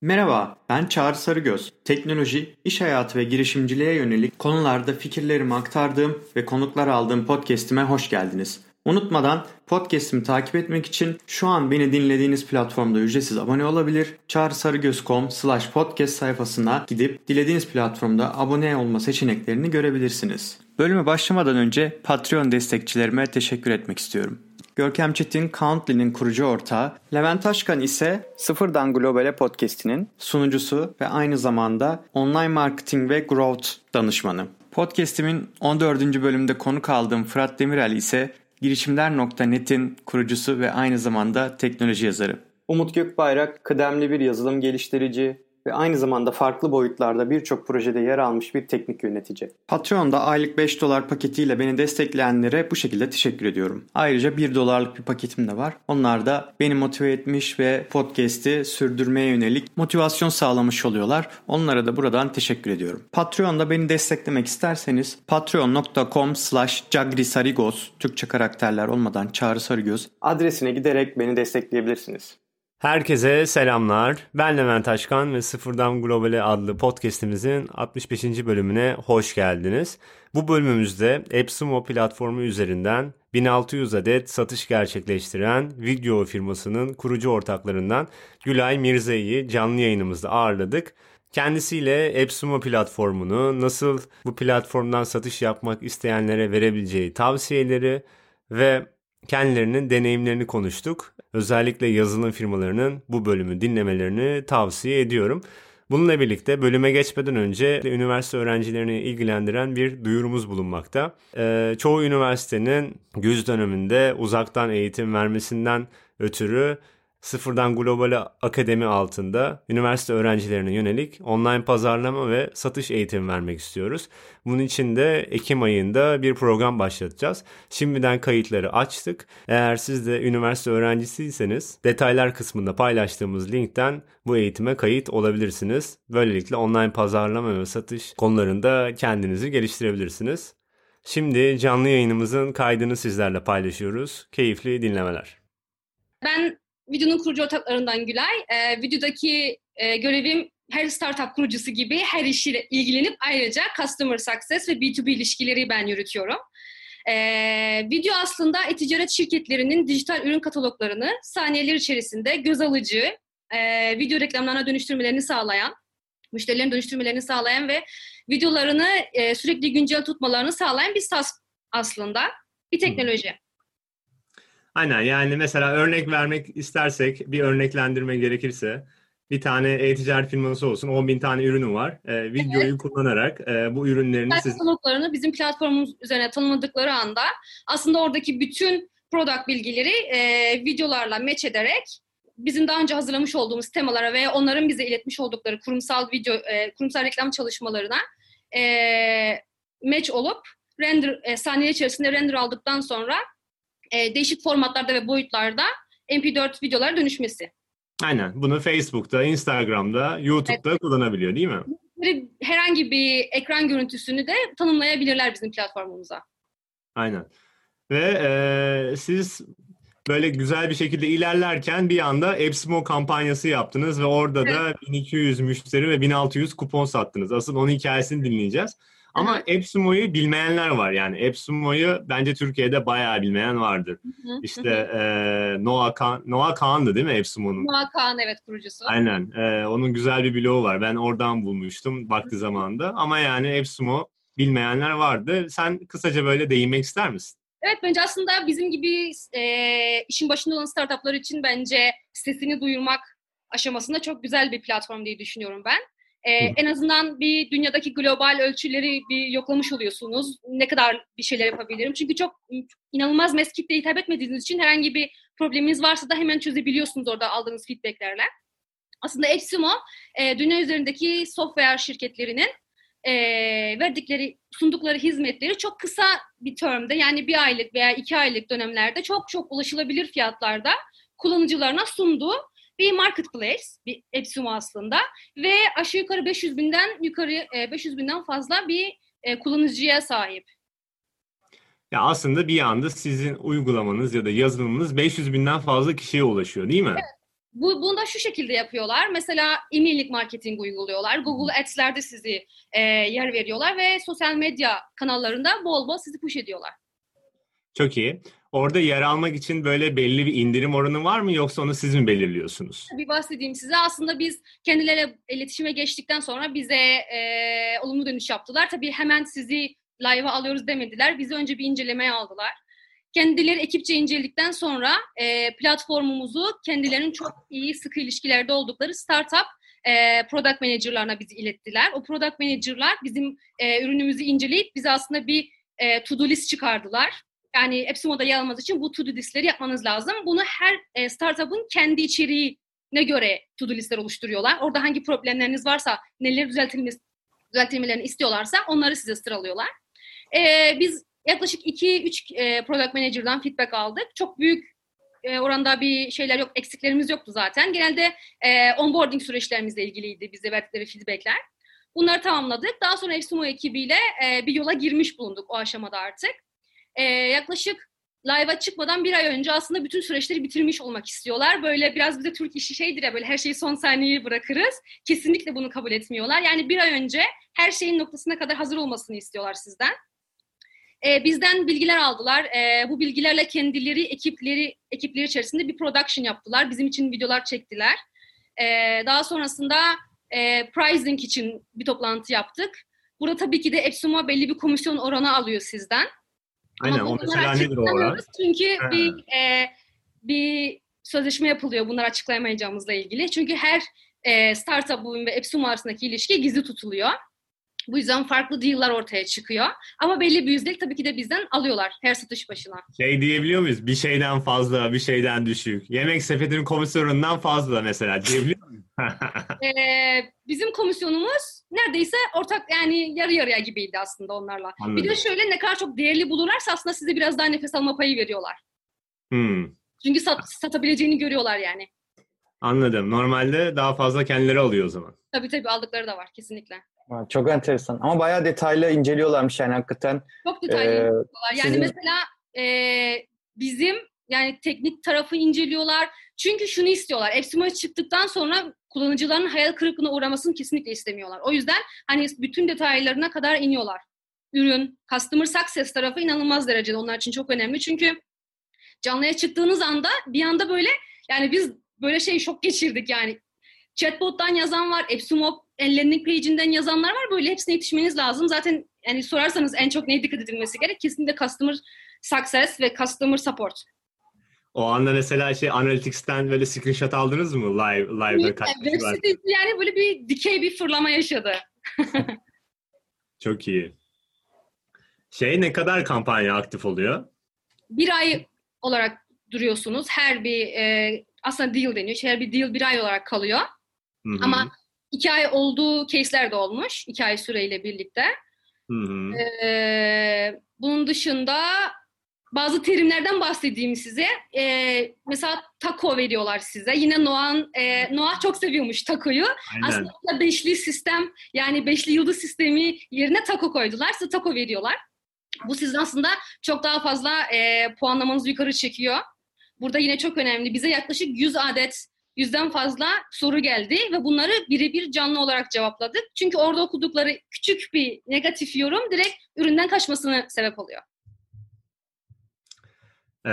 Merhaba, ben Çağrı Sarıgöz. Teknoloji, iş hayatı ve girişimciliğe yönelik konularda fikirlerimi aktardığım ve konuklar aldığım podcast'ime hoş geldiniz. Unutmadan podcast'imi takip etmek için şu an beni dinlediğiniz platformda ücretsiz abone olabilir. çağrısarıgöz.com slash podcast sayfasına gidip dilediğiniz platformda abone olma seçeneklerini görebilirsiniz. Bölüme başlamadan önce Patreon destekçilerime teşekkür etmek istiyorum. Görkem Çetin Countly'nin kurucu ortağı, Levent Taşkan ise Sıfırdan Globale podcast'inin sunucusu ve aynı zamanda online marketing ve growth danışmanı. Podcast'imin 14. bölümünde konuk aldığım Fırat Demirel ise girişimler.net'in kurucusu ve aynı zamanda teknoloji yazarı. Umut Gökbayrak kıdemli bir yazılım geliştirici, ve aynı zamanda farklı boyutlarda birçok projede yer almış bir teknik yönetici. Patreon'da aylık 5 dolar paketiyle beni destekleyenlere bu şekilde teşekkür ediyorum. Ayrıca 1 dolarlık bir paketim de var. Onlar da beni motive etmiş ve podcast'i sürdürmeye yönelik motivasyon sağlamış oluyorlar. Onlara da buradan teşekkür ediyorum. Patreon'da beni desteklemek isterseniz patreon.com slash cagrisarigos Türkçe karakterler olmadan Çağrı Sarıgöz adresine giderek beni destekleyebilirsiniz. Herkese selamlar. Ben Levent Aşkan ve Sıfırdan Globale adlı podcastimizin 65. bölümüne hoş geldiniz. Bu bölümümüzde Epsumo platformu üzerinden 1600 adet satış gerçekleştiren video firmasının kurucu ortaklarından Gülay Mirza'yı canlı yayınımızda ağırladık. Kendisiyle Epsumo platformunu nasıl bu platformdan satış yapmak isteyenlere verebileceği tavsiyeleri ve kendilerinin deneyimlerini konuştuk. Özellikle yazılım firmalarının bu bölümü dinlemelerini tavsiye ediyorum. Bununla birlikte bölüme geçmeden önce üniversite öğrencilerini ilgilendiren bir duyurumuz bulunmakta. Ee, çoğu üniversitenin güz döneminde uzaktan eğitim vermesinden ötürü Sıfırdan Global Akademi altında üniversite öğrencilerine yönelik online pazarlama ve satış eğitimi vermek istiyoruz. Bunun için de Ekim ayında bir program başlatacağız. Şimdiden kayıtları açtık. Eğer siz de üniversite öğrencisiyseniz detaylar kısmında paylaştığımız linkten bu eğitime kayıt olabilirsiniz. Böylelikle online pazarlama ve satış konularında kendinizi geliştirebilirsiniz. Şimdi canlı yayınımızın kaydını sizlerle paylaşıyoruz. Keyifli dinlemeler. Ben videonun kurucu ortaklarından Gülay. E, videodaki e, görevim her startup kurucusu gibi her işiyle ilgilenip ayrıca customer success ve B2B ilişkileri ben yürütüyorum. Ee, video aslında e-ticaret şirketlerinin dijital ürün kataloglarını saniyeler içerisinde göz alıcı e, video reklamlarına dönüştürmelerini sağlayan, müşterilerin dönüştürmelerini sağlayan ve videolarını e, sürekli güncel tutmalarını sağlayan bir SaaS aslında bir teknoloji. Aynen yani mesela örnek vermek istersek bir örneklendirme gerekirse bir tane e-ticaret firması olsun 10 bin tane ürünü var. E, videoyu evet. kullanarak e, bu ürünlerini siz... kataloglarını bizim platformumuz üzerine tanımladıkları anda aslında oradaki bütün product bilgileri e, videolarla match ederek bizim daha önce hazırlamış olduğumuz temalara ve onların bize iletmiş oldukları kurumsal video, e, kurumsal reklam çalışmalarına e, match olup render e, saniye içerisinde render aldıktan sonra e, değişik formatlarda ve boyutlarda MP4 videolara dönüşmesi. Aynen. Bunu Facebook'ta, Instagram'da, YouTube'da evet. kullanabiliyor değil mi? Herhangi bir ekran görüntüsünü de tanımlayabilirler bizim platformumuza. Aynen. Ve e, siz böyle güzel bir şekilde ilerlerken bir anda Epsimo kampanyası yaptınız ve orada evet. da 1200 müşteri ve 1600 kupon sattınız. Asıl onun hikayesini dinleyeceğiz. Ama Epsumo'yu bilmeyenler var yani. Epsumo'yu bence Türkiye'de bayağı bilmeyen vardır. İşte e, Noah, Khan, Noah Khan'dı değil mi Epsumo'nun? Noah Khan evet kurucusu. Aynen. E, onun güzel bir blogu var. Ben oradan bulmuştum vakti zamanında. Ama yani Epsumo bilmeyenler vardı. Sen kısaca böyle değinmek ister misin? Evet bence aslında bizim gibi e, işin başında olan startuplar için bence sesini duyurmak aşamasında çok güzel bir platform diye düşünüyorum ben. Ee, en azından bir dünyadaki global ölçüleri bir yoklamış oluyorsunuz. Ne kadar bir şeyler yapabilirim. Çünkü çok inanılmaz mass kitleye hitap etmediğiniz için herhangi bir probleminiz varsa da hemen çözebiliyorsunuz orada aldığınız feedbacklerle. Aslında Epsimo e, dünya üzerindeki software şirketlerinin e, verdikleri, sundukları hizmetleri çok kısa bir termde yani bir aylık veya iki aylık dönemlerde çok çok ulaşılabilir fiyatlarda kullanıcılarına sunduğu bir marketplace, bir Epsumo aslında ve aşağı yukarı 500 binden yukarı 500 e, binden fazla bir e, kullanıcıya sahip. Ya aslında bir anda sizin uygulamanız ya da yazılımınız 500 binden fazla kişiye ulaşıyor değil mi? Evet. bu, bunu da şu şekilde yapıyorlar. Mesela e-maillik marketing uyguluyorlar. Google Ads'lerde sizi e, yer veriyorlar ve sosyal medya kanallarında bol bol sizi push ediyorlar. Çok iyi. Orada yer almak için böyle belli bir indirim oranı var mı yoksa onu siz mi belirliyorsunuz? Bir bahsedeyim size. Aslında biz kendileriyle iletişime geçtikten sonra bize e, olumlu dönüş yaptılar. Tabii hemen sizi live'a alıyoruz demediler. Bizi önce bir incelemeye aldılar. Kendileri ekipçe inceledikten sonra e, platformumuzu kendilerinin çok iyi sıkı ilişkilerde oldukları startup e, product manager'larına bizi ilettiler. O product manager'lar bizim e, ürünümüzü inceleyip bize aslında bir e, to-do list çıkardılar. Yani Epsimo'da yer almanız için bu to-do listleri yapmanız lazım. Bunu her e, startup'ın kendi içeriğine göre to-do listler oluşturuyorlar. Orada hangi problemleriniz varsa, neleri düzeltilmesi, düzeltilmelerini istiyorlarsa onları size sıralıyorlar. E, biz yaklaşık 2-3 e, product manager'dan feedback aldık. Çok büyük e, oranda bir şeyler yok, eksiklerimiz yoktu zaten. Genelde e, onboarding süreçlerimizle ilgiliydi bize verdikleri feedbackler. Bunları tamamladık. Daha sonra Epsimo ekibiyle e, bir yola girmiş bulunduk o aşamada artık. E, yaklaşık live'a çıkmadan bir ay önce aslında bütün süreçleri bitirmiş olmak istiyorlar. Böyle biraz bize Türk işi şeydir ya böyle her şeyi son saniyeye bırakırız. Kesinlikle bunu kabul etmiyorlar. Yani bir ay önce her şeyin noktasına kadar hazır olmasını istiyorlar sizden. E, bizden bilgiler aldılar. E, bu bilgilerle kendileri ekipleri ekipleri içerisinde bir production yaptılar. Bizim için videolar çektiler. E, daha sonrasında e, pricing için bir toplantı yaptık. Burada tabii ki de Epsuma belli bir komisyon oranı alıyor sizden. Aynen o mesela nedir o oran? Çünkü ha. bir e, bir sözleşme yapılıyor bunları açıklayamayacağımızla ilgili. Çünkü her e, startup'ın ve Epsuma arasındaki ilişki gizli tutuluyor. Bu yüzden farklı deal'lar ortaya çıkıyor. Ama belli bir yüzdelik tabii ki de bizden alıyorlar her satış başına. Şey diyebiliyor muyuz? Bir şeyden fazla, bir şeyden düşük. Yemek sepetinin komisyonundan fazla mesela diyebiliyor muyuz? ee, bizim komisyonumuz neredeyse ortak yani yarı yarıya gibiydi aslında onlarla. Anladım. Bir de şöyle ne kadar çok değerli bulurlarsa aslında size biraz daha nefes alma payı veriyorlar. Hmm. Çünkü sat, satabileceğini görüyorlar yani. Anladım. Normalde daha fazla kendileri alıyor o zaman. Tabii tabii aldıkları da var kesinlikle. Çok enteresan. Ama bayağı detaylı inceliyorlarmış yani hakikaten. Çok detaylı ee, inceliyorlar. Yani sizin... mesela e, bizim yani teknik tarafı inceliyorlar. Çünkü şunu istiyorlar. Epsimo'ya çıktıktan sonra kullanıcıların hayal kırıklığına uğramasını kesinlikle istemiyorlar. O yüzden hani bütün detaylarına kadar iniyorlar. Ürün, customer success tarafı inanılmaz derecede onlar için çok önemli. Çünkü canlıya çıktığınız anda bir anda böyle yani biz böyle şey şok geçirdik yani. Chatbot'tan yazan var, Epsumo landing page'inden yazanlar var. Böyle hepsine yetişmeniz lazım. Zaten yani sorarsanız en çok neye dikkat edilmesi gerek? Kesinlikle customer success ve customer support. O anda mesela şey Analytics'ten böyle screenshot aldınız mı live live'da kaç Web sitesi yani böyle bir dikey bir fırlama yaşadı. Çok iyi. Şey ne kadar kampanya aktif oluyor? Bir ay olarak duruyorsunuz. Her bir e, aslında deal deniyor. Her bir deal bir ay olarak kalıyor. Hı-hı. Ama iki ay olduğu case'ler de olmuş. iki ay süreyle birlikte. Hı-hı. Ee, bunun dışında bazı terimlerden bahsedeyim size. Ee, mesela taco veriyorlar size. Yine Noah, e, Noah çok seviyormuş takoyu. Aslında beşli sistem yani beşli yıldız sistemi yerine taco koydular. Size taco veriyorlar. Bu sizin aslında çok daha fazla e, puanlamanızı yukarı çekiyor. Burada yine çok önemli. Bize yaklaşık 100 adet yüzden fazla soru geldi ve bunları birebir canlı olarak cevapladık. Çünkü orada okudukları küçük bir negatif yorum direkt üründen kaçmasını sebep oluyor. Ee,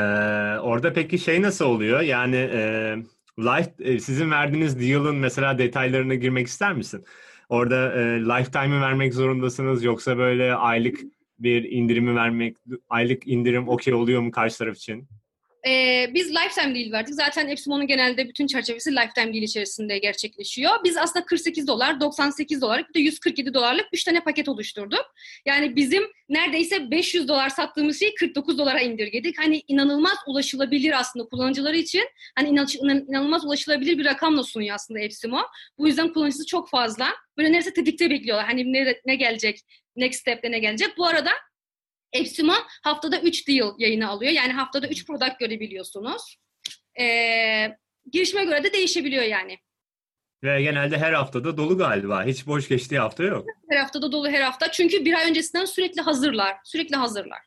orada peki şey nasıl oluyor? Yani e, life, e, sizin verdiğiniz deal'ın mesela detaylarına girmek ister misin? Orada e, lifetime'ı vermek zorundasınız yoksa böyle aylık bir indirimi vermek, aylık indirim okey oluyor mu karşı taraf için? Ee, biz lifetime deal verdik. Zaten Epsimon'un genelde bütün çerçevesi lifetime deal içerisinde gerçekleşiyor. Biz aslında 48 dolar, 98 dolar, bir de 147 dolarlık 3 tane paket oluşturduk. Yani bizim neredeyse 500 dolar sattığımız şeyi 49 dolara indirgedik. Hani inanılmaz ulaşılabilir aslında kullanıcıları için. Hani inanılmaz ulaşılabilir bir rakamla sunuyor aslında Epsimo. Bu yüzden kullanıcısı çok fazla. Böyle neredeyse tetikte bekliyorlar. Hani ne, ne gelecek, next step'te ne gelecek. Bu arada Epsimo haftada 3 deal yayını alıyor. Yani haftada 3 product görebiliyorsunuz. Ee, girişime göre de değişebiliyor yani. Ve genelde her haftada dolu galiba. Hiç boş geçtiği hafta yok. Her haftada dolu her hafta. Çünkü bir ay öncesinden sürekli hazırlar. Sürekli hazırlar.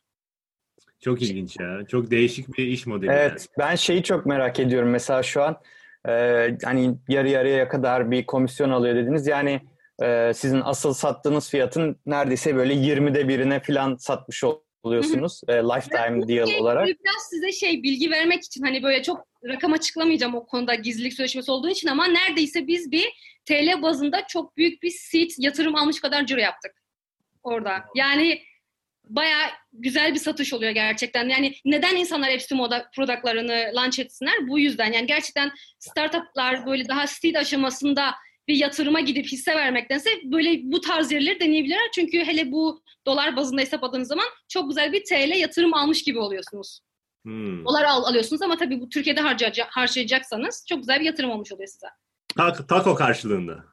Çok ilginç ya. Çok değişik bir iş modeli. Evet. Yani. Ben şeyi çok merak ediyorum. Mesela şu an e, hani yarı yarıya kadar bir komisyon alıyor dediniz. Yani e, sizin asıl sattığınız fiyatın neredeyse böyle 20'de birine falan satmış oluyorsunuz. e, lifetime deal Şey, olarak. Biraz size şey bilgi vermek için hani böyle çok rakam açıklamayacağım o konuda gizlilik sözleşmesi olduğu için ama neredeyse biz bir TL bazında çok büyük bir seed yatırım almış kadar ciro yaptık orada. Yani bayağı güzel bir satış oluyor gerçekten. Yani neden insanlar Epsimo'da productlarını launch etsinler? Bu yüzden. Yani gerçekten startuplar böyle daha seed aşamasında bir yatırıma gidip hisse vermektense böyle bu tarz yerleri deneyebilirler. Çünkü hele bu dolar bazında hesapladığınız zaman çok güzel bir TL yatırım almış gibi oluyorsunuz. Hmm. Dolar al, alıyorsunuz ama tabii bu Türkiye'de harcayacak, harcayacaksanız çok güzel bir yatırım olmuş oluyor size. Tak, taco karşılığında.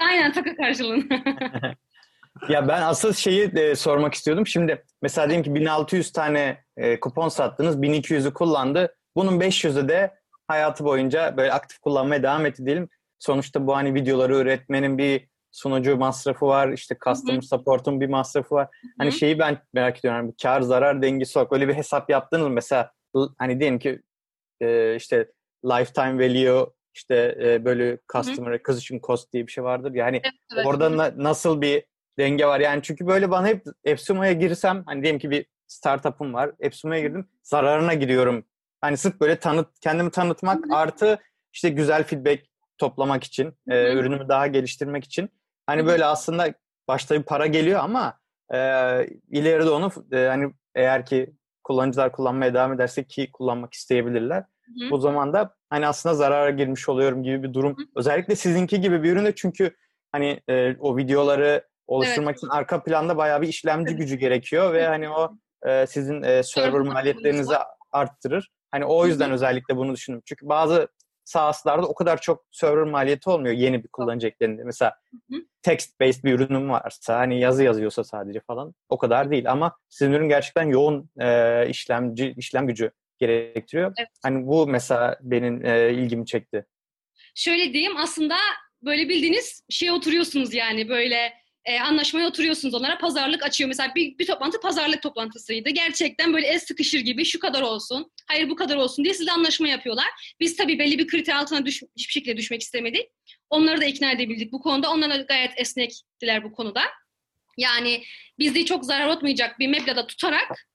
Aynen taka karşılığında. Ya ben asıl şeyi e, sormak istiyordum. Şimdi mesela diyelim ki 1600 tane e, kupon sattınız. 1200'ü kullandı. Bunun 500'ü de hayatı boyunca böyle aktif kullanmaya devam etti diyelim. Sonuçta bu hani videoları üretmenin bir sunucu masrafı var. işte customer support'un bir masrafı var. Hani şeyi ben merak ediyorum. Hani kar zarar dengesi olarak öyle bir hesap yaptınız mı? Mesela hani diyelim ki e, işte lifetime value işte e, böyle customer acquisition cost diye bir şey vardır. Yani Evet. Orada na- nasıl bir denge var? Yani çünkü böyle bana hep Epsumo'ya girsem hani diyelim ki bir startup'ım var. Epsumo'ya girdim. Zararına giriyorum. Hani sırf böyle tanıt kendimi tanıtmak artı işte güzel feedback toplamak için, e, ürünümü daha geliştirmek için. Hani böyle aslında başta bir para geliyor ama e, ileride onu e, hani eğer ki kullanıcılar kullanmaya devam ederse ki kullanmak isteyebilirler. Hı. Bu zaman da hani aslında zarara girmiş oluyorum gibi bir durum. Hı. Özellikle sizinki gibi bir üründe çünkü hani e, o videoları oluşturmak için arka planda bayağı bir işlemci Evet. gücü gerekiyor ve hani o e, sizin e, server maliyetlerinizi arttırır. Hani o yüzden özellikle bunu düşündüm. Çünkü bazı SaaS'larda o kadar çok server maliyeti olmuyor yeni bir kullanıcı eklendiğinde. Mesela text based bir ürünüm varsa hani yazı yazıyorsa sadece falan o kadar değil ama sizin ürün gerçekten yoğun e, işlemci işlem gücü gerektiriyor. Evet. Hani bu mesela benim e, ilgimi çekti. Şöyle diyeyim aslında böyle bildiğiniz şeye oturuyorsunuz yani böyle e, anlaşmaya oturuyorsunuz onlara pazarlık açıyor. Mesela bir, bir toplantı pazarlık toplantısıydı. Gerçekten böyle el sıkışır gibi şu kadar olsun, hayır bu kadar olsun diye sizle anlaşma yapıyorlar. Biz tabii belli bir kriter altına düş, hiçbir şekilde düşmek istemedik. Onları da ikna edebildik bu konuda. Onlar da gayet esnektiler bu konuda. Yani bizde çok zarar etmeyecek bir meblağda tutarak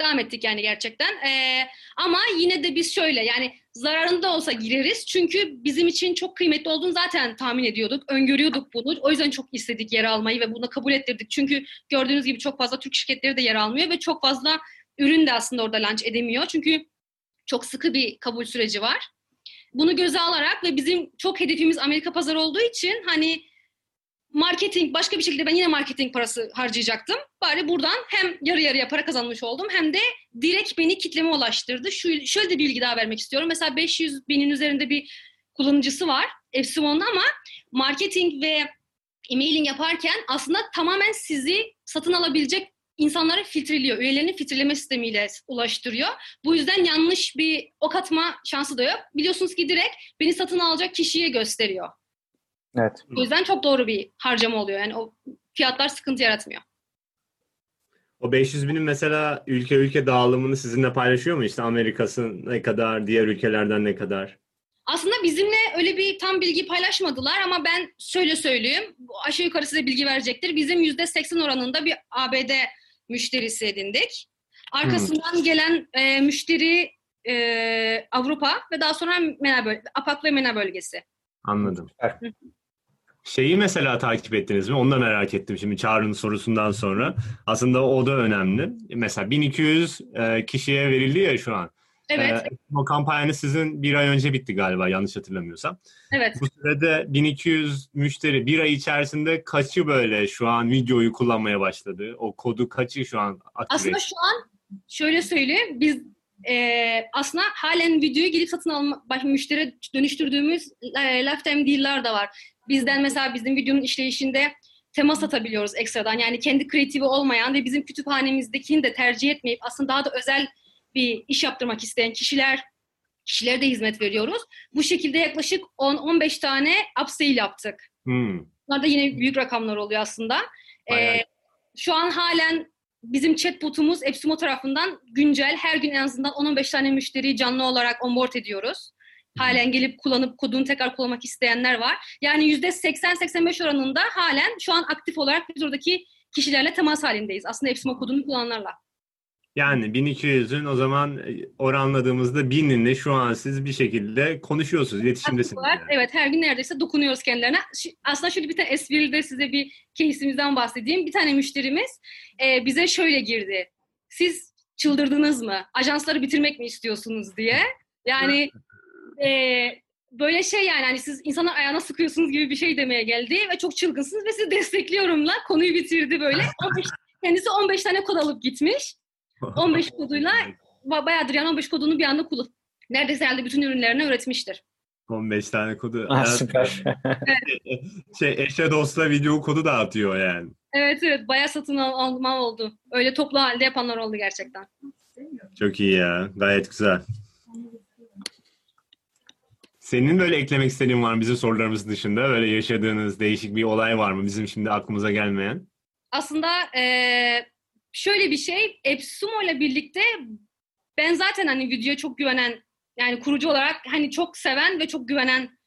devam ettik yani gerçekten. Ee, ama yine de biz şöyle yani zararında olsa gireriz. Çünkü bizim için çok kıymetli olduğunu zaten tahmin ediyorduk. Öngörüyorduk bunu. O yüzden çok istedik yer almayı ve bunu kabul ettirdik. Çünkü gördüğünüz gibi çok fazla Türk şirketleri de yer almıyor ve çok fazla ürün de aslında orada launch edemiyor. Çünkü çok sıkı bir kabul süreci var. Bunu göze alarak ve bizim çok hedefimiz Amerika pazarı olduğu için hani marketing başka bir şekilde ben yine marketing parası harcayacaktım. Bari buradan hem yarı yarıya para kazanmış oldum hem de direkt beni kitleme ulaştırdı. Şu, şöyle de bir bilgi daha vermek istiyorum. Mesela 500 binin üzerinde bir kullanıcısı var Epsilon'da ama marketing ve emailing yaparken aslında tamamen sizi satın alabilecek insanları filtreliyor. Üyelerini filtreleme sistemiyle ulaştırıyor. Bu yüzden yanlış bir ok atma şansı da yok. Biliyorsunuz ki direkt beni satın alacak kişiye gösteriyor. Evet. O yüzden çok doğru bir harcama oluyor. Yani o fiyatlar sıkıntı yaratmıyor. O 500 binin mesela ülke ülke dağılımını sizinle paylaşıyor mu? İşte Amerika'sı ne kadar, diğer ülkelerden ne kadar? Aslında bizimle öyle bir tam bilgi paylaşmadılar ama ben şöyle söyleyeyim. Aşağı yukarı size bilgi verecektir. Bizim %80 oranında bir ABD müşterisi edindik. Arkasından gelen e, müşteri e, Avrupa ve daha sonra MENA böl- APAK ve MENA bölgesi. Anladım. Şeyi mesela takip ettiniz mi? Onu da merak ettim şimdi Çağrı'nın sorusundan sonra. Aslında o da önemli. Mesela 1200 e, kişiye verildi ya şu an. Evet, E, o kampanyanız sizin bir ay önce bitti galiba yanlış hatırlamıyorsam. evet. Bu sürede 1200 müşteri bir ay içerisinde kaçı böyle şu an videoyu kullanmaya başladı? O kodu kaçı şu an aktive? Aslında şu an şöyle söyleyeyim. Biz e, aslında halen videoyu gelip satın alma, baş- dönüştürdüğümüz e, lifetime deal'lar da var. Bizden mesela bizim videonun işleyişinde temas atabiliyoruz ekstradan. Yani kendi kreatifi olmayan ve bizim kütüphanemizdekini de tercih etmeyip aslında daha da özel bir iş yaptırmak isteyen kişiler kişilere de hizmet veriyoruz. Bu şekilde yaklaşık 10-15 tane upsale yaptık. Hmm. Bunlar da yine büyük rakamlar oluyor aslında. Bayağı. Ee, şu an halen bizim chatbotumuz Epsumo tarafından güncel her gün en azından 10-15 tane müşteriyi canlı olarak onboard ediyoruz. halen gelip kullanıp kodunu tekrar kullanmak isteyenler var. Yani %80-85 oranında halen şu an aktif olarak biz oradaki kişilerle temas halindeyiz. Aslında Epsimo kodunu kullananlarla. Yani 1200'ün o zaman e, oranladığımızda 1000'inle şu an siz bir şekilde konuşuyorsunuz, iletişimdesiniz. Yani. Evet her gün neredeyse dokunuyoruz kendilerine. Aslında şöyle bir tane esprili de size bir case'imizden bahsedeyim. Bir tane müşterimiz e, bize şöyle girdi. Siz çıldırdınız mı? Ajansları bitirmek mi istiyorsunuz diye. Yani e, böyle şey yani hani siz insanlar ayağına sıkıyorsunuz gibi bir şey demeye geldi ve çok çılgınsınız ve sizi destekliyorumla konuyu bitirdi böyle. 15, kendisi 15 tane kod alıp gitmiş. 15 koduyla bayağıdır yani 15 kodunu bir anda kullan. Neredeyse herhalde bütün ürünlerini üretmiştir. 15 tane kodu. Ah, süper. şey eşe dostla video kodu da atıyor yani. Evet evet bayağı satın al- alma oldu. Öyle toplu halde yapanlar oldu gerçekten. Çok iyi ya. Gayet güzel. Senin böyle eklemek istediğin var mı bizim sorularımız dışında? Böyle yaşadığınız değişik bir olay var mı bizim şimdi aklımıza gelmeyen? Aslında eee, şöyle bir şey, Epsumo ile birlikte ben zaten hani videoya çok güvenen, yani kurucu olarak hani çok seven ve çok güvenen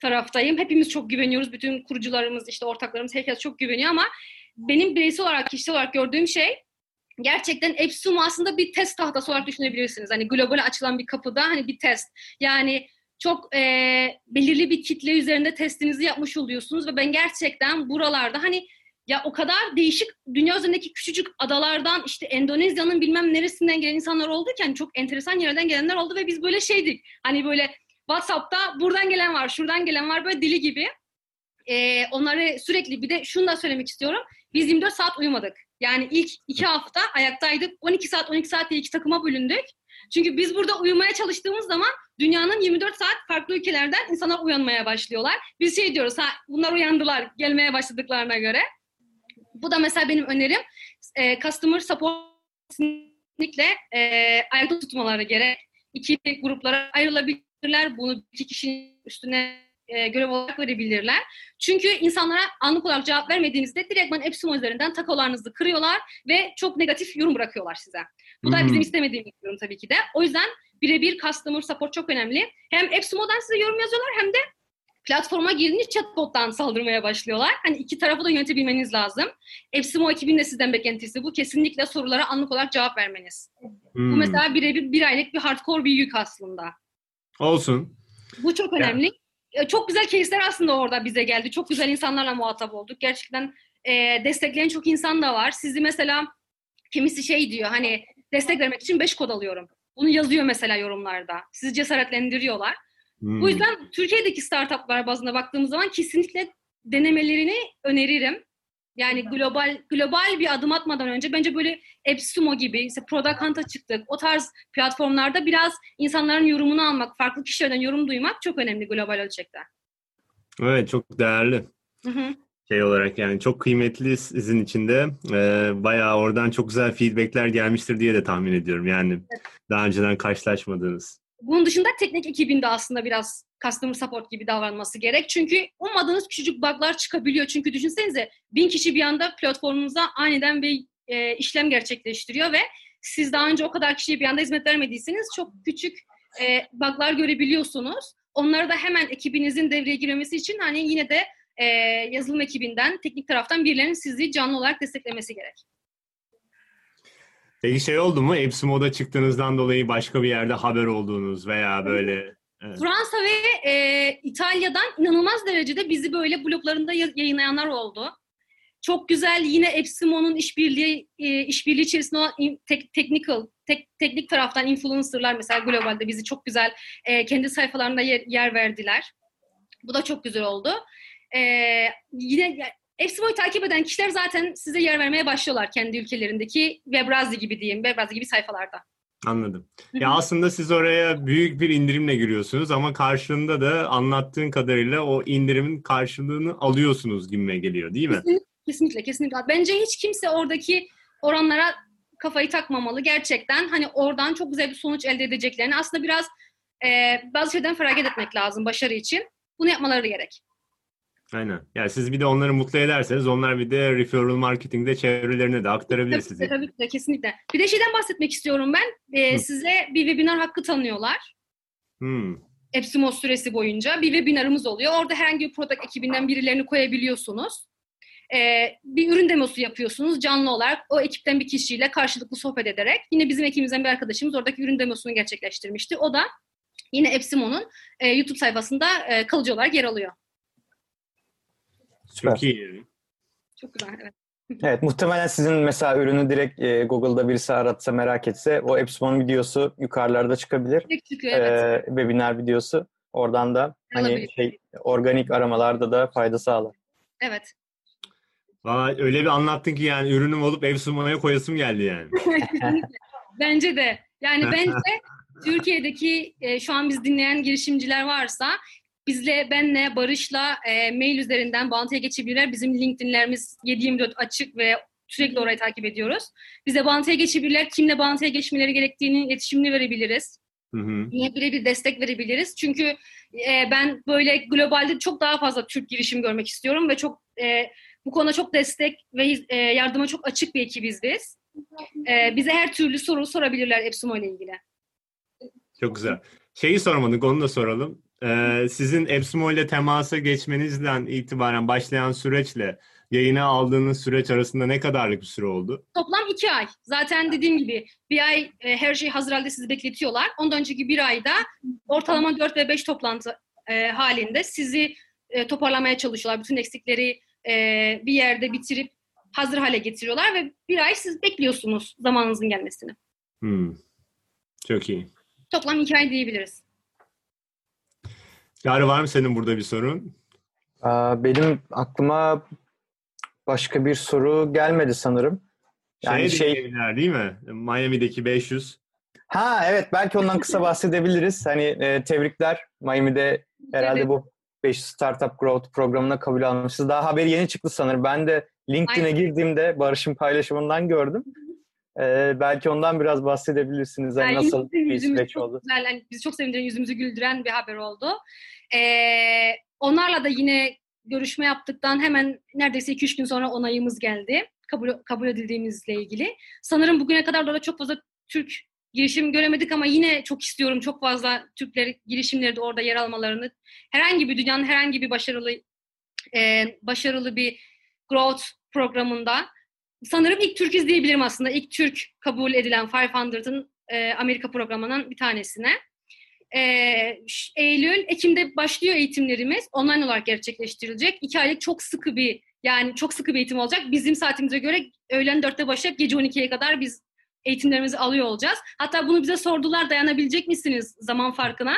taraftayım. Hepimiz çok güveniyoruz. Bütün kurucularımız, işte ortaklarımız, herkes çok güveniyor ama benim bireysel olarak, kişisel olarak gördüğüm şey gerçekten Epsumo aslında bir test tahtası olarak düşünebilirsiniz. Hani globale açılan bir kapıda hani bir test. Yani çok eee, belirli bir kitle üzerinde testinizi yapmış oluyorsunuz ve ben gerçekten buralarda hani ya o kadar değişik dünya üzerindeki küçücük adalardan işte Endonezya'nın bilmem neresinden gelen insanlar oldu ki hani çok enteresan yerlerden gelenler oldu ve biz böyle şeydik. Hani böyle WhatsApp'ta buradan gelen var, şuradan gelen var böyle dili gibi. Ee, onları sürekli bir de şunu da söylemek istiyorum. Biz 24 saat uyumadık. Yani ilk iki hafta ayaktaydık. 12 saat 12 saat diye iki takıma bölündük. Çünkü biz burada uyumaya çalıştığımız zaman dünyanın 24 saat farklı ülkelerden insanlar uyanmaya başlıyorlar. Biz şey diyoruz ha bunlar uyandılar gelmeye başladıklarına göre. Bu da mesela benim önerim. E, customer support kesinlikle e, ayakta tutmaları gerek. İki gruplara ayrılabilirler. Bunu iki kişinin üstüne e, görev olarak verebilirler. Çünkü insanlara anlık olarak cevap vermediğinizde direktman Epsilon üzerinden takolarınızı kırıyorlar ve çok negatif yorum bırakıyorlar size. Bu da Hmm. bizim istemediğimiz yorum tabii ki de. O yüzden birebir customer support çok önemli. Hem Epsilon'dan size yorum yazıyorlar hem de platforma girince chatbot'tan saldırmaya başlıyorlar. Hani iki tarafı da yönetebilmeniz lazım. Epsimo ekibinin de sizden beklentisi bu. Kesinlikle sorulara anlık olarak cevap vermeniz. Bu Hmm. mesela birebir bir aylık bir hardcore bir yük aslında. Olsun. Bu çok önemli. E, Çok güzel case'ler aslında orada bize geldi. Çok güzel insanlarla muhatap olduk. Gerçekten e, destekleyen çok insan da var. Sizi mesela kimisi şey diyor hani destek vermek için 5 kod alıyorum. Bunu yazıyor mesela yorumlarda. Sizi cesaretlendiriyorlar. Hmm. Bu yüzden Türkiye'deki startuplar bazında baktığımız zaman kesinlikle denemelerini öneririm. Yani global global bir adım atmadan önce bence böyle Epsumo gibi, işte Product Hunt'a çıktık. O tarz platformlarda biraz insanların yorumunu almak, farklı kişilerden yorum duymak çok önemli global ölçekte. Evet çok değerli. Hı hı. şey olarak yani çok kıymetli sizin için de e, bayağı oradan çok güzel feedbackler gelmiştir diye de tahmin ediyorum. Yani daha önceden karşılaşmadığınız. Bunun dışında teknik ekibinde aslında biraz customer support gibi davranması gerek. Çünkü ummadığınız küçücük bug'lar çıkabiliyor. Çünkü düşünsenize bin kişi bir anda platformunuza aniden bir e, işlem gerçekleştiriyor ve siz daha önce o kadar kişiye bir anda hizmet vermediyseniz çok küçük e, bug'lar görebiliyorsunuz. Onları da hemen ekibinizin devreye girmesi için hani yine de e, yazılım ekibinden, teknik taraftan birilerinin sizi canlı olarak desteklemesi gerek. Peki şey oldu mu? Epsimo'da çıktığınızdan dolayı başka bir yerde haber olduğunuz veya böyle Evet. Fransa ve e, İtalya'dan inanılmaz derecede bizi böyle bloglarında ya- yayınlayanlar oldu. Çok güzel yine Epsimo'nun işbirliği e, işbirliği içerisinde olan tek- technical tek- teknik taraftan influencerlar mesela globalde bizi çok güzel e, kendi sayfalarında yer, yer verdiler. Bu da çok güzel oldu. E, yine Epsimo'yu takip eden kişiler zaten size yer vermeye başlıyorlar kendi ülkelerindeki Webrazi gibi diyeyim, Webrazi gibi sayfalarda. Anladım. Ya aslında siz oraya büyük bir indirimle giriyorsunuz ama karşılığında da anlattığın kadarıyla o indirimin karşılığını alıyorsunuz gibime geliyor değil mi? Kesinlikle, kesinlikle. Bence hiç kimse oradaki oranlara kafayı takmamalı. Gerçekten hani oradan çok güzel bir sonuç elde edeceklerini aslında biraz e, bazı şeyden feragat etmek lazım başarı için. Bunu yapmaları gerek. Aynen. Yani siz bir de onları mutlu ederseniz onlar bir de referral marketingde çevrelerine de aktarabilir Tabii tabii ki de, kesinlikle. Bir de şeyden bahsetmek istiyorum ben. E, Hı. size bir webinar hakkı tanıyorlar. Hmm. Epsimo süresi boyunca bir webinarımız oluyor. Orada herhangi bir product ekibinden birilerini koyabiliyorsunuz. Ee, bir ürün demosu yapıyorsunuz canlı olarak o ekipten bir kişiyle karşılıklı sohbet ederek. Yine bizim ekibimizden bir arkadaşımız oradaki ürün demosunu gerçekleştirmişti. O da yine Epsimo'nun e, YouTube sayfasında e, kalıcı olarak yer alıyor. Çok iyi. Çok güzel, evet. Evet, muhtemelen sizin mesela ürünü direkt e, Google'da birisi aratsa merak etse o Epsilon videosu yukarılarda çıkabilir. Direkt çıkıyor, evet. Ee, webinar videosu. Oradan da hani Olabilir. şey organik aramalarda da fayda sağlar. Evet. Valla öyle bir anlattın ki yani ürünüm olup sunmaya koyasım geldi yani. Bence de. Yani bence Türkiye'deki e, şu an biz dinleyen girişimciler varsa bizle, benle, Barış'la e, mail üzerinden bağlantıya geçebilirler. Bizim LinkedIn'lerimiz 7-24 açık ve sürekli orayı takip ediyoruz. Bize bağlantıya geçebilirler. Kimle bağlantıya geçmeleri gerektiğini iletişimini verebiliriz. Hı hı. Yine birebir destek verebiliriz. Çünkü e, ben böyle globalde çok daha fazla Türk girişim görmek istiyorum ve çok e, bu konuda çok destek ve e, yardıma çok açık bir ekibiz biz. E, bize her türlü soru sorabilirler Epsumo ile ilgili. Çok güzel. Şeyi sormadık onu da soralım. Ee, sizin Epsumo ile temasa geçmenizden itibaren başlayan süreçle yayına aldığınız süreç arasında ne kadarlık bir süre oldu? Toplam iki ay. Zaten dediğim gibi bir ay e, her şey hazır halde sizi bekletiyorlar. Ondan önceki bir ayda ortalama 4 ve 5 toplantı e, halinde sizi e, toparlamaya çalışıyorlar. Bütün eksikleri e, bir yerde bitirip hazır hale getiriyorlar ve bir ay siz bekliyorsunuz zamanınızın gelmesini. Hmm. Çok iyi. Toplam iki ay diyebiliriz. Çağrı var mı senin burada bir sorun? Benim aklıma başka bir soru gelmedi sanırım. Yani şey, şey değil mi? Miami'deki 500. Ha evet belki ondan kısa bahsedebiliriz. Hani e, tebrikler. Miami'de herhalde Evet. bu 500 Startup Growth programına kabul almışız. Daha haberi yeni çıktı sanırım. Ben de LinkedIn'e girdiğimde Barış'ın paylaşımından gördüm. Ee, belki ondan biraz bahsedebilirsiniz. Hani Yani nasıl bir süreç oldu? Güzel, hani bizi çok sevindiren, yüzümüzü güldüren bir haber oldu. Ee, onlarla da yine görüşme yaptıktan hemen neredeyse 2-3 gün sonra onayımız geldi. Kabul, kabul edildiğimizle ilgili. Sanırım bugüne kadar da çok fazla Türk girişim göremedik ama yine çok istiyorum çok fazla Türkler girişimleri de orada yer almalarını. Herhangi bir dünyanın herhangi bir başarılı e, başarılı bir growth programında sanırım ilk Türk diyebilirim aslında. İlk Türk kabul edilen 500'ın e, Amerika programından bir tanesine. E, Eylül, Ekim'de başlıyor eğitimlerimiz. Online olarak gerçekleştirilecek. İki aylık çok sıkı bir yani çok sıkı bir eğitim olacak. Bizim saatimize göre öğlen 4'te başlayıp gece 12'ye kadar biz eğitimlerimizi alıyor olacağız. Hatta bunu bize sordular dayanabilecek misiniz zaman farkına?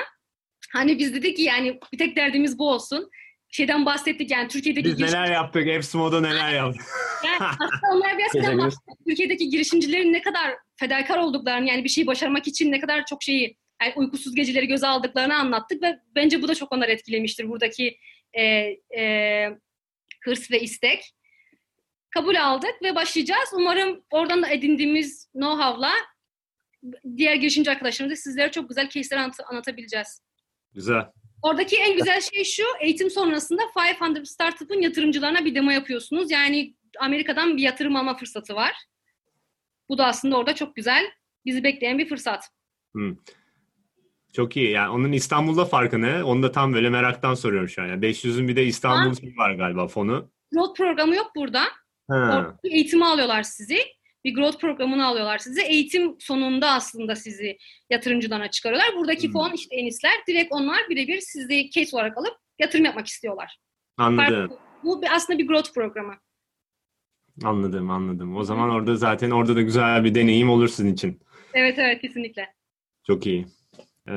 Hani biz dedik ki yani bir tek derdimiz bu olsun. Şeyden bahsettik yani Türkiye'deki Biz neler yaptık? Epsumo'da neler yaptık? yani aslında onlar biraz gündüz. Türkiye'deki girişimcilerin ne kadar fedakar olduklarını yani bir şeyi başarmak için ne kadar çok şeyi yani uykusuz geceleri göze aldıklarını anlattık ve bence bu da çok onları etkilemiştir buradaki e, e, hırs ve istek. Kabul aldık ve başlayacağız. Umarım oradan da edindiğimiz know-how'la diğer girişimci arkadaşlarımıza sizlere çok güzel case'ler anlat- anlatabileceğiz. Güzel. Oradaki en güzel şey şu, eğitim sonrasında 500 Startup'ın yatırımcılarına bir demo yapıyorsunuz. Yani Amerika'dan bir yatırım alma fırsatı var. Bu da aslında orada çok güzel, bizi bekleyen bir fırsat. Hmm. Çok iyi. Yani onun İstanbul'da farkı ne? Onu da tam böyle meraktan soruyorum şu an. Yani 500'ün bir de İstanbul var galiba fonu. Growth programı yok burada. Ha. Orada eğitimi alıyorlar sizi. Bir growth programını alıyorlar sizi. Eğitim sonunda aslında sizi yatırımcılarına çıkarıyorlar. Buradaki Hmm. fon işte Enisler direkt onlar birebir sizi case olarak alıp yatırım yapmak istiyorlar. Anladım. Bu bir- aslında bir growth programı. Anladım, anladım. O zaman orada zaten orada da güzel bir deneyim olur sizin için. Evet evet kesinlikle. Çok iyi. Ee,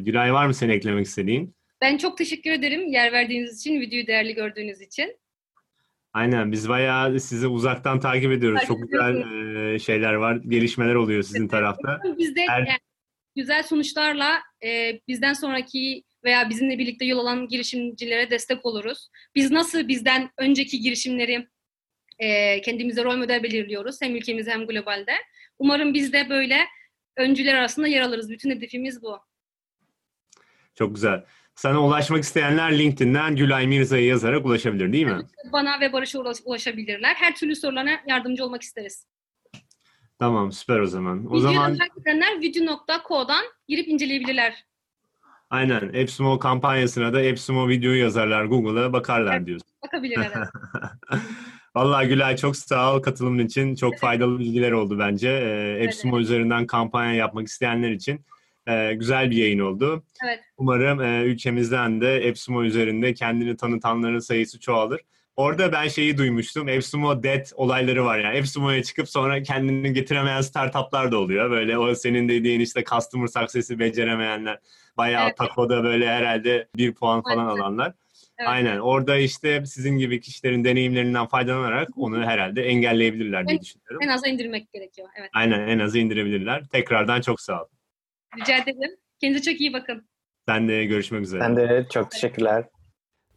Gülay var mı senin eklemek istediğin? Ben çok teşekkür ederim yer verdiğiniz için, videoyu değerli gördüğünüz için. Aynen biz bayağı sizi uzaktan takip ediyoruz. Takip Çok güzel e, şeyler var, gelişmeler oluyor sizin tarafta. Biz de Her- yani güzel sonuçlarla e, bizden sonraki veya bizimle birlikte yol alan girişimcilere destek oluruz. Biz nasıl bizden önceki girişimleri e, kendimize rol model belirliyoruz hem ülkemizde hem globalde. Umarım biz de böyle öncüler arasında yer alırız. Bütün hedefimiz bu. Çok güzel. Sana ulaşmak isteyenler LinkedIn'den Gülay Mirza'yı yazarak ulaşabilir değil mi? Bana ve Barış'a ulaş- ulaşabilirler. Her türlü sorularına yardımcı olmak isteriz. Tamam süper o zaman. O Videoyu zaman merak edenler video.co'dan girip inceleyebilirler. Aynen. Epsumo kampanyasına da Epsumo videoyu yazarlar Google'a bakarlar Evet. diyorsun. Bakabilirler. evet. Vallahi Gülay çok sağ ol katılımın için. Çok faydalı bilgiler oldu bence. Ee, Epsumo üzerinden kampanya yapmak isteyenler için e, güzel bir yayın oldu. Evet. Umarım e, ülkemizden de Epsumo üzerinde kendini tanıtanların sayısı çoğalır. Orada ben şeyi duymuştum. Epsumo Dead olayları var yani. Epsumo'ya çıkıp sonra kendini getiremeyen startuplar da oluyor. Böyle o senin dediğin işte customer success'i beceremeyenler. Bayağı Evet. takoda böyle herhalde bir puan falan alanlar. Evet. Aynen. Orada işte sizin gibi kişilerin deneyimlerinden faydalanarak onu herhalde engelleyebilirler diye En- düşünüyorum. En aza indirmek gerekiyor. Evet. Aynen en azı indirebilirler. Tekrardan çok sağ ol. Rica ederim. Kendinize çok iyi bakın. Sen de görüşmek üzere. Ben de çok teşekkürler.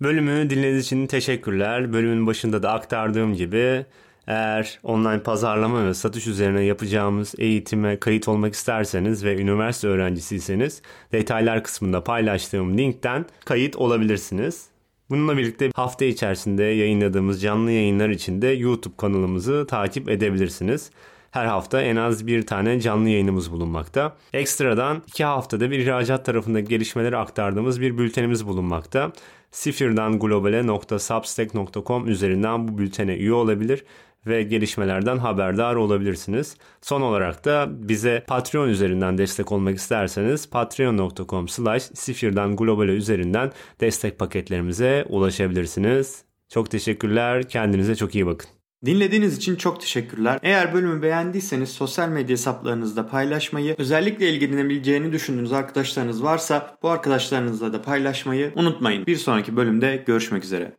Bölümü dinlediğiniz için teşekkürler. Bölümün başında da aktardığım gibi eğer online pazarlama ve satış üzerine yapacağımız eğitime kayıt olmak isterseniz ve üniversite öğrencisiyseniz detaylar kısmında paylaştığım linkten kayıt olabilirsiniz. Bununla birlikte hafta içerisinde yayınladığımız canlı yayınlar için de YouTube kanalımızı takip edebilirsiniz. Her hafta en az bir tane canlı yayınımız bulunmakta. Ekstradan iki haftada bir ihracat tarafında gelişmeleri aktardığımız bir bültenimiz bulunmakta. Sifir'dan globale.substack.com üzerinden bu bültene üye olabilir ve gelişmelerden haberdar olabilirsiniz. Son olarak da bize Patreon üzerinden destek olmak isterseniz patreon.com slash sifirden globale üzerinden destek paketlerimize ulaşabilirsiniz. Çok teşekkürler. Kendinize çok iyi bakın. Dinlediğiniz için çok teşekkürler. Eğer bölümü beğendiyseniz sosyal medya hesaplarınızda paylaşmayı, özellikle ilgilenebileceğini düşündüğünüz arkadaşlarınız varsa bu arkadaşlarınızla da paylaşmayı unutmayın. Bir sonraki bölümde görüşmek üzere.